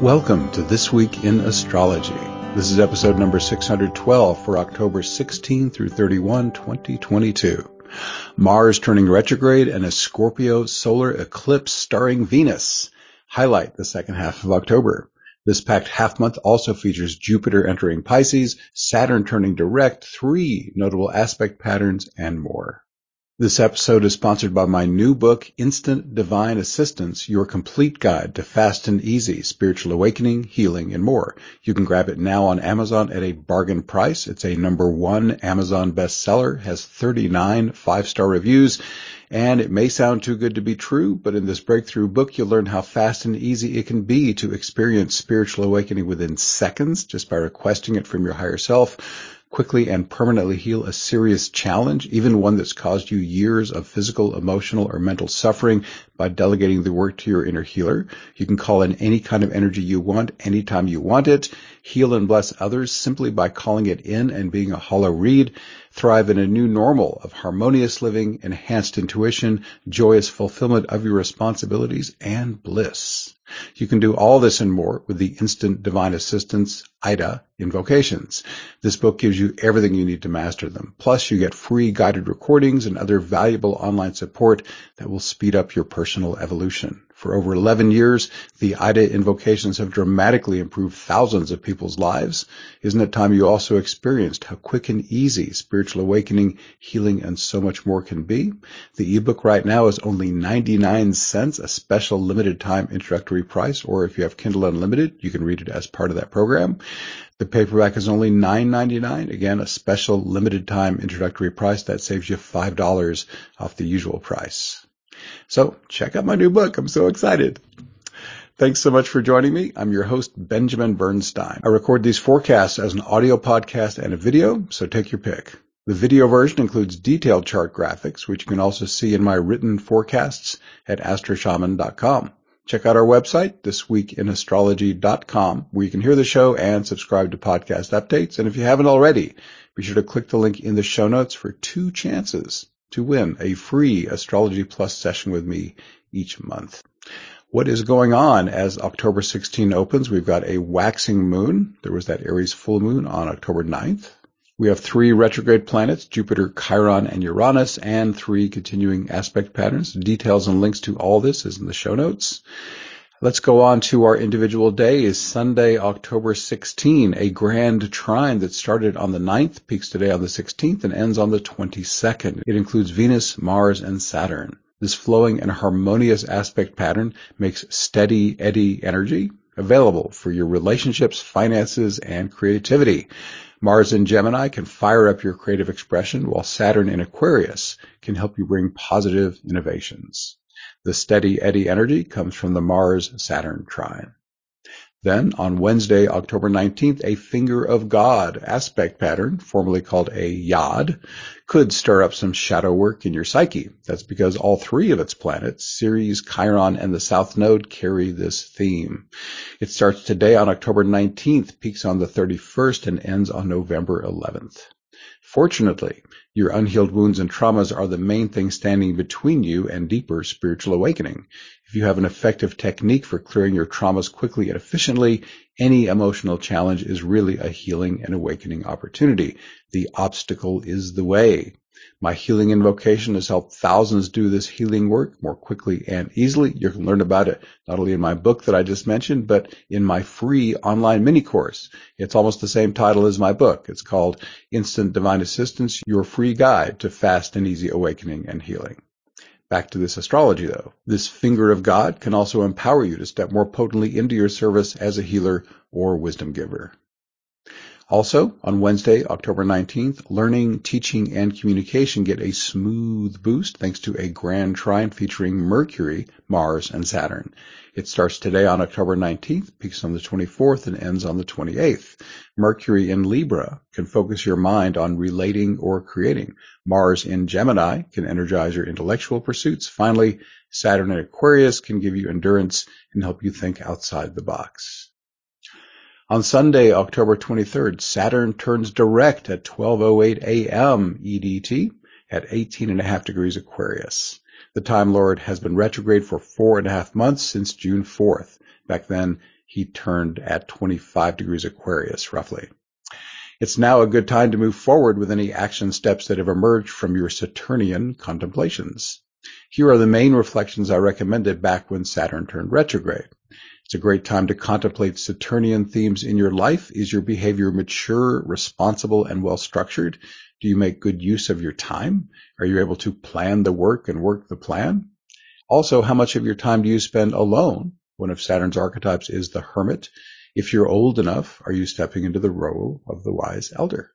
Welcome to This Week in Astrology. This is episode number 612 for October 16 through 31, 2022. Mars turning retrograde and a Scorpio solar eclipse starring Venus highlight the second half of October. This packed half month also features Jupiter entering Pisces, Saturn turning direct, three notable aspect patterns, and more. This episode is sponsored by my new book, Instant Divine Assistance, Your Complete Guide to Fast and Easy Spiritual Awakening, Healing, and more. You can grab it now on Amazon at a bargain price. It's a number one Amazon bestseller, has 39 five-star reviews, and it may sound too good to be true, but in this breakthrough book, you'll learn how fast and easy it can be to experience spiritual awakening within seconds just by requesting it from your higher self quickly and permanently heal a serious challenge, even one that's caused you years of physical, emotional, or mental suffering by delegating the work to your inner healer. You can call in any kind of energy you want, anytime you want it, heal and bless others simply by calling it in and being a hollow reed, thrive in a new normal of harmonious living, enhanced intuition, joyous fulfillment of your responsibilities, and bliss. You can do all this and more with the Instant Divine Assistance IDA invocations. This book gives you everything you need to master them. Plus, you get free guided recordings and other valuable online support that will speed up your personal evolution. For over 11 years, the IDA invocations have dramatically improved thousands of people's lives. Isn't it time you also experienced how quick and easy spiritual awakening, healing, and so much more can be? The ebook right now is only 99 cents, a special limited time introductory price, or if you have Kindle Unlimited, you can read it as part of that program. The paperback is only $9.99. Again, a special limited time introductory price that saves you $5 off the usual price. So check out my new book. I'm so excited. Thanks so much for joining me. I'm your host, Benjamin Bernstein. I record these forecasts as an audio podcast and a video, so take your pick. The video version includes detailed chart graphics, which you can also see in my written forecasts at astroshaman.com. Check out our website, thisweekinastrology.com, where you can hear the show and subscribe to podcast updates. And if you haven't already, be sure to click the link in the show notes for two chances to win a free Astrology Plus session with me each month. What is going on as October 16 opens? We've got a waxing moon. There was that Aries full moon on October 9th. We have three retrograde planets, Jupiter, Chiron, and Uranus, and three continuing aspect patterns. Details and links to all this is in the show notes. Let's go on to our individual days. Sunday, October 16, a grand trine that started on the 9th, peaks today on the 16th, and ends on the 22nd. It includes Venus, Mars, and Saturn. This flowing and harmonious aspect pattern makes steady eddy energy available for your relationships, finances, and creativity. Mars in Gemini can fire up your creative expression, while Saturn in Aquarius can help you bring positive innovations. The steady eddy energy comes from the Mars-Saturn trine. Then on Wednesday, October 19th, a finger of God aspect pattern, formerly called a yod, could stir up some shadow work in your psyche. That's because all three of its planets, Ceres, Chiron, and the South Node, carry this theme. It starts today on October 19th, peaks on the 31st, and ends on November 11th. Fortunately, your unhealed wounds and traumas are the main thing standing between you and deeper spiritual awakening. If you have an effective technique for clearing your traumas quickly and efficiently, any emotional challenge is really a healing and awakening opportunity. The obstacle is the way. My healing invocation has helped thousands do this healing work more quickly and easily. You can learn about it not only in my book that I just mentioned, but in my free online mini course. It's almost the same title as my book. It's called Instant Divine Assistance, your free guide to fast and easy awakening and healing. Back to this astrology though. This finger of God can also empower you to step more potently into your service as a healer or wisdom giver. Also, on Wednesday, October 19th, learning, teaching, and communication get a smooth boost thanks to a grand trine featuring Mercury, Mars, and Saturn. It starts today on October 19th, peaks on the 24th, and ends on the 28th. Mercury in Libra can focus your mind on relating or creating. Mars in Gemini can energize your intellectual pursuits. Finally, Saturn in Aquarius can give you endurance and help you think outside the box. On Sunday, October 23rd, Saturn turns direct at 12.08 a.m. EDT at 18.5 degrees Aquarius. The Time Lord has been retrograde for four and a half months since June 4th. Back then, he turned at 25 degrees Aquarius, roughly. It's now a good time to move forward with any action steps that have emerged from your Saturnian contemplations. Here are the main reflections I recommended back when Saturn turned retrograde. It's a great time to contemplate Saturnian themes in your life. Is your behavior mature, responsible, and well structured? Do you make good use of your time? Are you able to plan the work and work the plan? Also, how much of your time do you spend alone? One of Saturn's archetypes is the hermit. If you're old enough, are you stepping into the role of the wise elder?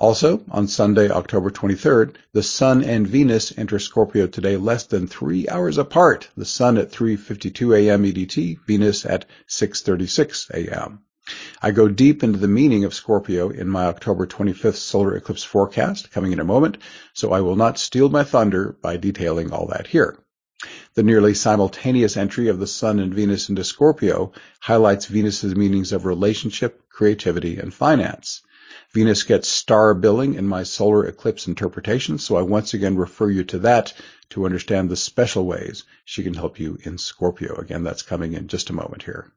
Also, on Sunday, October 23rd, the Sun and Venus enter Scorpio today less than three hours apart. The Sun at 3.52 a.m. EDT, Venus at 6.36 a.m. I go deep into the meaning of Scorpio in my October 25th solar eclipse forecast coming in a moment, so I will not steal my thunder by detailing all that here. The nearly simultaneous entry of the Sun and Venus into Scorpio highlights Venus's meanings of relationship, creativity, and finance. Venus gets star billing in my solar eclipse interpretation, so I once again refer you to that to understand the special ways she can help you in Scorpio. Again, that's coming in just a moment here.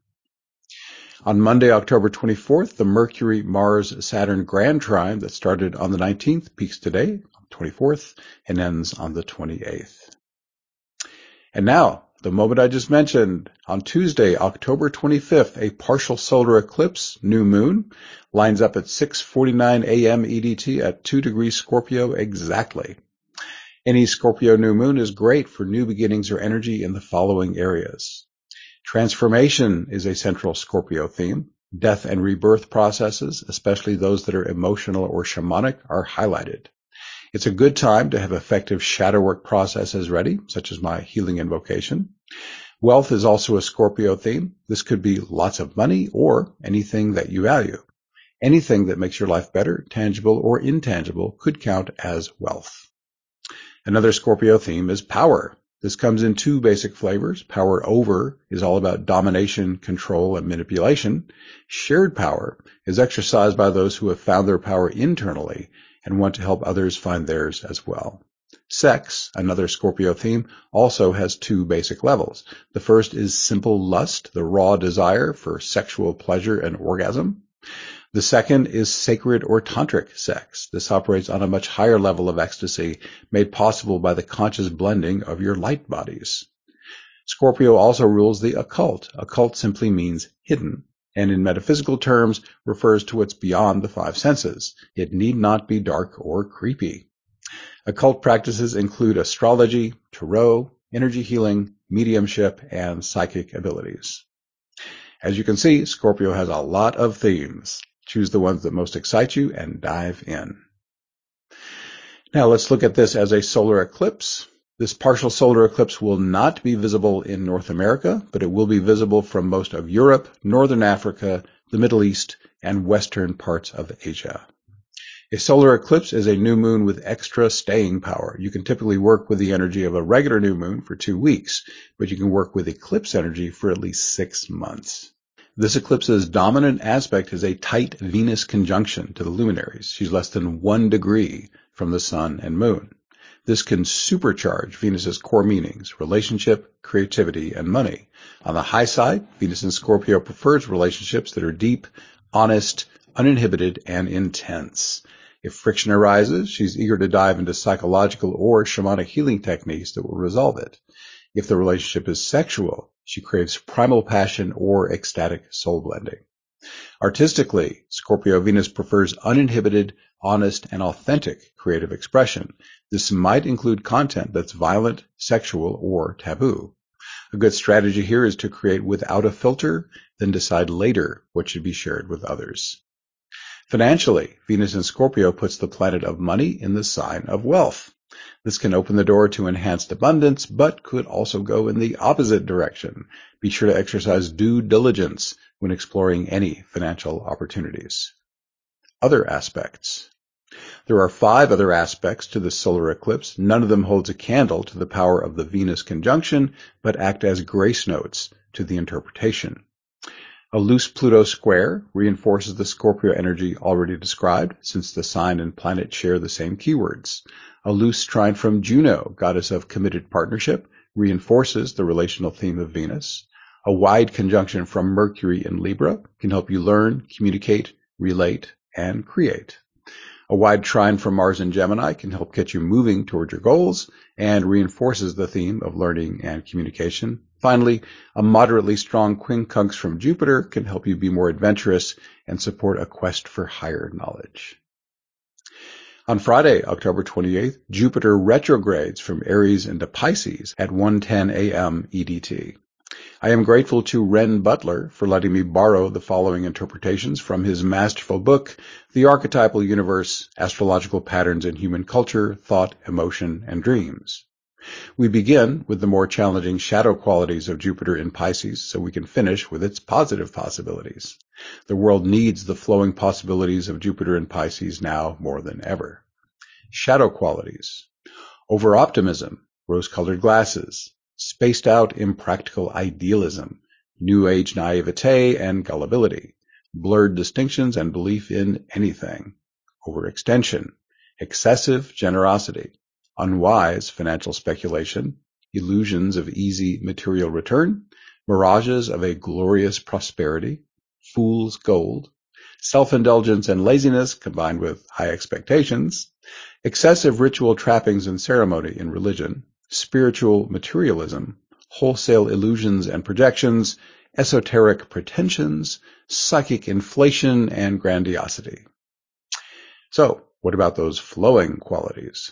On Monday, October 24th, the Mercury Mars Saturn Grand Trine that started on the 19th peaks today, 24th, and ends on the 28th. And now, the moment I just mentioned, on Tuesday, October 25th, a partial solar eclipse, new moon, lines up at 6:49 a.m. EDT at 2 degrees Scorpio exactly. Any Scorpio new moon is great for new beginnings or energy in the following areas. Transformation is a central Scorpio theme. Death and rebirth processes, especially those that are emotional or shamanic, are highlighted. It's a good time to have effective shadow work processes ready, such as my healing invocation. Wealth is also a Scorpio theme. This could be lots of money or anything that you value. Anything that makes your life better, tangible or intangible, could count as wealth. Another Scorpio theme is power. This comes in two basic flavors. Power over is all about domination, control, and manipulation. Shared power is exercised by those who have found their power internally and want to help others find theirs as well. Sex, another Scorpio theme, also has two basic levels. The first is simple lust, the raw desire for sexual pleasure and orgasm. The second is sacred or tantric sex. This operates on a much higher level of ecstasy made possible by the conscious blending of your light bodies. Scorpio also rules the occult. Occult simply means hidden and in metaphysical terms refers to what's beyond the five senses. It need not be dark or creepy. Occult practices include astrology, tarot, energy healing, mediumship, and psychic abilities. As you can see, Scorpio has a lot of themes. Choose the ones that most excite you and dive in. Now let's look at this as a solar eclipse. This partial solar eclipse will not be visible in North America, but it will be visible from most of Europe, Northern Africa, the Middle East, and western parts of Asia. A solar eclipse is a new moon with extra staying power. You can typically work with the energy of a regular new moon for two weeks, but you can work with eclipse energy for at least six months. This eclipse's dominant aspect is a tight Venus conjunction to the luminaries. She's less than one degree from the sun and moon. This can supercharge Venus's core meanings, relationship, creativity, and money. On the high side, Venus in Scorpio prefers relationships that are deep, honest, uninhibited, and intense. If friction arises, she's eager to dive into psychological or shamanic healing techniques that will resolve it. If the relationship is sexual, she craves primal passion or ecstatic soul blending. Artistically, Scorpio Venus prefers uninhibited, honest, and authentic creative expression. This might include content that's violent, sexual, or taboo. A good strategy here is to create without a filter, then decide later what should be shared with others. Financially, Venus in Scorpio puts the planet of money in the sign of wealth. This can open the door to enhanced abundance, but could also go in the opposite direction. Be sure to exercise due diligence when exploring any financial opportunities. Other aspects. There are five other aspects to the solar eclipse. None of them holds a candle to the power of the Venus conjunction, but act as grace notes to the interpretation. A loose Pluto square reinforces the Scorpio energy already described, since the sign and planet share the same keywords. A loose trine from Juno, goddess of committed partnership, reinforces the relational theme of Venus. A wide conjunction from Mercury in Libra can help you learn, communicate, relate, and create. A wide trine from Mars in Gemini can help get you moving toward your goals and reinforces the theme of learning and communication. Finally, a moderately strong quincunx from Jupiter can help you be more adventurous and support a quest for higher knowledge. On Friday, October 28th, Jupiter retrogrades from Aries into Pisces at 1:10 a.m. EDT. I am grateful to Renn Butler for letting me borrow the following interpretations from his masterful book, The Archetypal Universe, Astrological Patterns in Human Culture, Thought, Emotion, and Dreams. We begin with the more challenging shadow qualities of Jupiter in Pisces so we can finish with its positive possibilities. The world needs the flowing possibilities of Jupiter in Pisces now more than ever. Shadow qualities. Over-optimism, rose-colored glasses, spaced out impractical idealism, new age naivete and gullibility, blurred distinctions and belief in anything, overextension, excessive generosity, unwise financial speculation, illusions of easy material return, mirages of a glorious prosperity, fool's gold, self-indulgence and laziness combined with high expectations, excessive ritual trappings and ceremony in religion, spiritual materialism, wholesale illusions and projections, esoteric pretensions, psychic inflation, and grandiosity. So, what about those flowing qualities?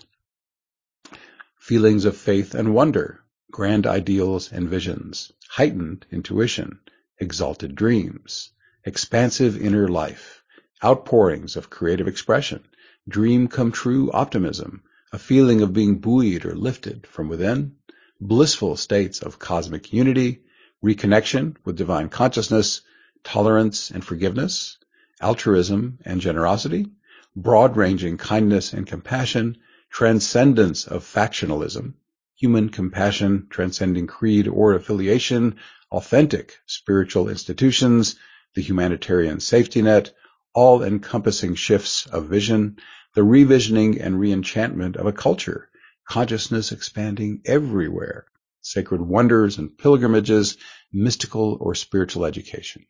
Feelings of faith and wonder, grand ideals and visions, heightened intuition, exalted dreams, expansive inner life, outpourings of creative expression, dream come true optimism, a feeling of being buoyed or lifted from within, blissful states of cosmic unity, reconnection with divine consciousness, tolerance and forgiveness, altruism and generosity, broad-ranging kindness and compassion, transcendence of factionalism, human compassion transcending creed or affiliation, authentic spiritual institutions, the humanitarian safety net, all-encompassing shifts of vision, the revisioning and reenchantment of a culture, consciousness expanding everywhere, sacred wonders and pilgrimages, mystical or spiritual education.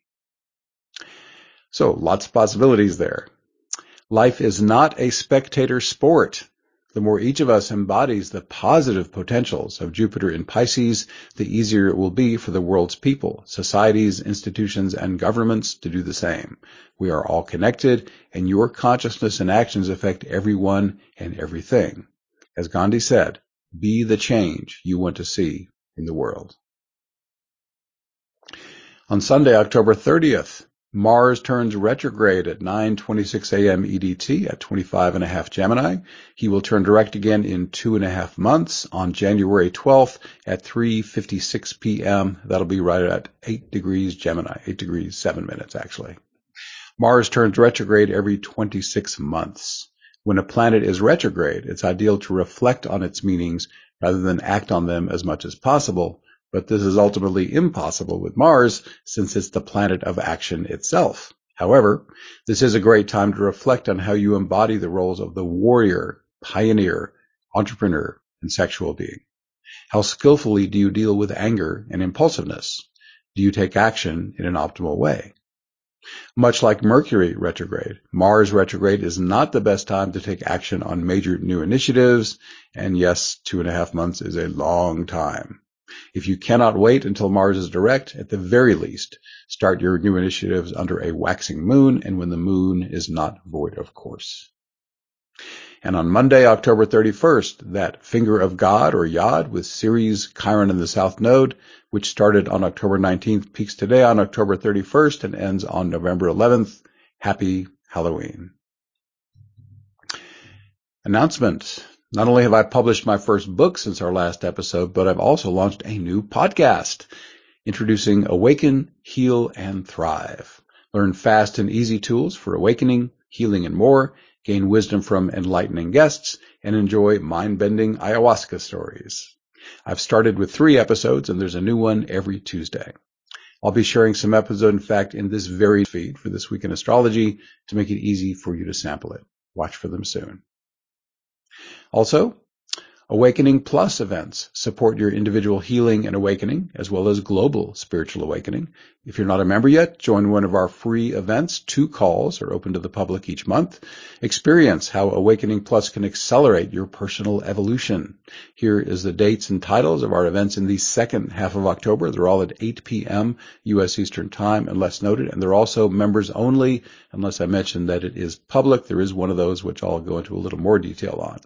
So lots of possibilities there. Life is not a spectator sport. The more each of us embodies the positive potentials of Jupiter in Pisces, the easier it will be for the world's people, societies, institutions, and governments to do the same. We are all connected, and your consciousness and actions affect everyone and everything. As Gandhi said, be the change you want to see in the world. On Sunday, October 30th, Mars turns retrograde at 9:26 a.m. EDT at 25 and a half Gemini. He will turn direct again in two and a half months on January 12th at 3:56 p.m. That'll be right at 8 degrees Gemini, 8 degrees 7 minutes actually. Mars turns retrograde every 26 months. When a planet is retrograde, it's ideal to reflect on its meanings rather than act on them as much as possible but this is ultimately impossible with Mars since it's the planet of action itself. However, this is a great time to reflect on how you embody the roles of the warrior, pioneer, entrepreneur, and sexual being. How skillfully do you deal with anger and impulsiveness? Do you take action in an optimal way? Much like Mercury retrograde, Mars retrograde is not the best time to take action on major new initiatives. And yes, two and a half months is a long time. If you cannot wait until Mars is direct, at the very least, start your new initiatives under a waxing moon and when the moon is not void of course. And on Monday, October 31st, that finger of God or Yod with Ceres, Chiron in the South Node, which started on October 19th, peaks today on October 31st and ends on November 11th. Happy Halloween. Announcement. Not only have I published my first book since our last episode, but I've also launched a new podcast introducing Awaken, Heal, and Thrive. Learn fast and easy tools for awakening, healing, and more. Gain wisdom from enlightening guests and enjoy mind-bending ayahuasca stories. I've started with three episodes and there's a new one every Tuesday. I'll be sharing some episodes, in fact, in this very feed for this week in astrology to make it easy for you to sample it. Watch for them soon. Also, Awakening Plus events support your individual healing and awakening, as well as global spiritual awakening. If you're not a member yet, join one of our free events. Two calls are open to the public each month. Experience how Awakening Plus can accelerate your personal evolution. Here is the dates and titles of our events in the second half of October. They're all at 8 p.m. U.S. Eastern Time, unless noted, and they're also members only, unless I mention that it is public. There is one of those which I'll go into a little more detail on.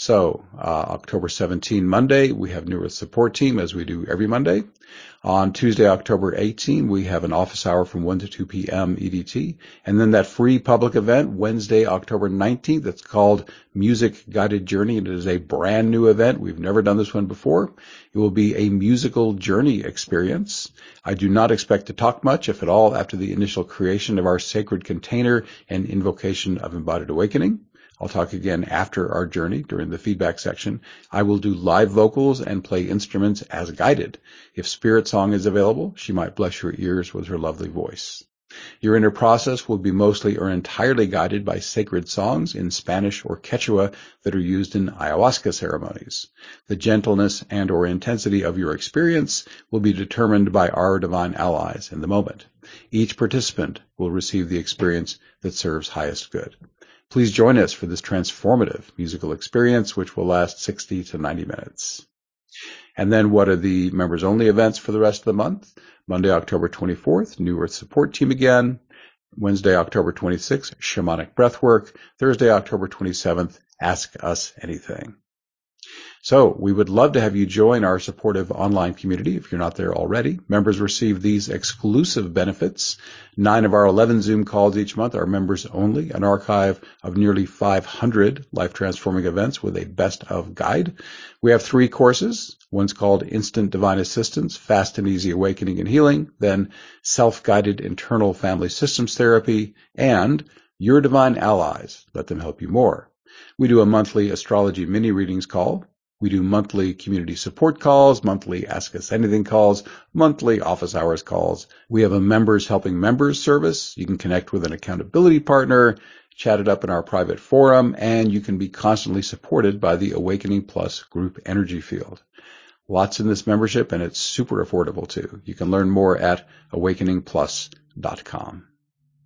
So uh, October 17, Monday, we have New Earth Support Team as we do every Monday. On Tuesday, October 18, we have an office hour from 1 to 2 p.m. EDT. And then that free public event, Wednesday, October 19th, that's called Music Guided Journey. And it is a brand new event. We've never done this one before. It will be a musical journey experience. I do not expect to talk much, if at all, after the initial creation of our sacred container and invocation of embodied awakening. I'll talk again after our journey during the feedback section. I will do live vocals and play instruments as guided. If Spirit Song is available, she might bless your ears with her lovely voice. Your inner process will be mostly or entirely guided by sacred songs in Spanish or Quechua that are used in ayahuasca ceremonies. The gentleness and or intensity of your experience will be determined by our divine allies in the moment. Each participant will receive the experience that serves highest good. Please join us for this transformative musical experience, which will last 60 to 90 minutes. And then what are the members only events for the rest of the month? Monday, October 24th, New Earth Support Team again. Wednesday, October 26th, Shamanic Breathwork. Thursday, October 27th, Ask Us Anything. So we would love to have you join our supportive online community if you're not there already. Members receive these exclusive benefits. Nine of our 11 Zoom calls each month are members only, an archive of nearly 500 life transforming events with a best of guide. We have three courses. One's called Instant Divine Assistance, Fast and Easy Awakening and Healing, then Self-Guided Internal Family Systems Therapy, and Your Divine Allies. Let them help you more. We do a monthly astrology mini readings call. We do monthly community support calls, monthly Ask Us Anything calls, monthly office hours calls. We have a members helping members service. You can connect with an accountability partner, chat it up in our private forum, and you can be constantly supported by the Awakening Plus group energy field. Lots in this membership and it's super affordable too. You can learn more at awakeningplus.com.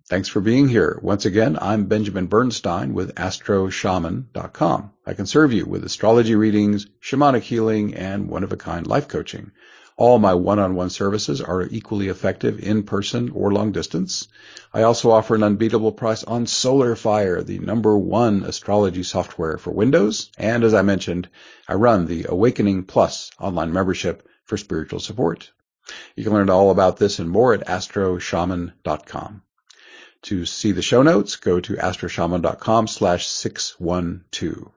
Thanks for being here. Once again, I'm Benjamin Bernstein with AstroShaman.com. I can serve you with astrology readings, shamanic healing, and one-of-a-kind life coaching. All my one-on-one services are equally effective in person or long distance. I also offer an unbeatable price on Solar Fire, the number one astrology software for Windows. And as I mentioned, I run the Awakening Plus online membership for spiritual support. You can learn all about this and more at astroshaman.com. To see the show notes, go to astroshaman.com slash 612.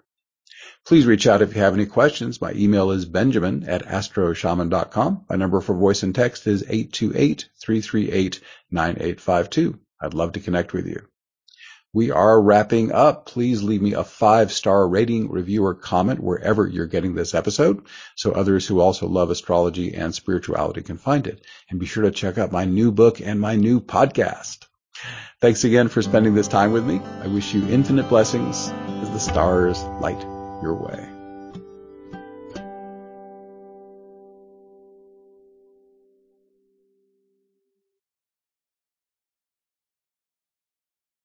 Please reach out if you have any questions. My email is benjamin at astroshaman.com. My number for voice and text is 828-338-9852. I'd love to connect with you. We are wrapping up. Please leave me a five star rating, review, or comment wherever you're getting this episode so others who also love astrology and spirituality can find it. And be sure to check out my new book and my new podcast. Thanks again for spending this time with me. I wish you infinite blessings as the stars light your way.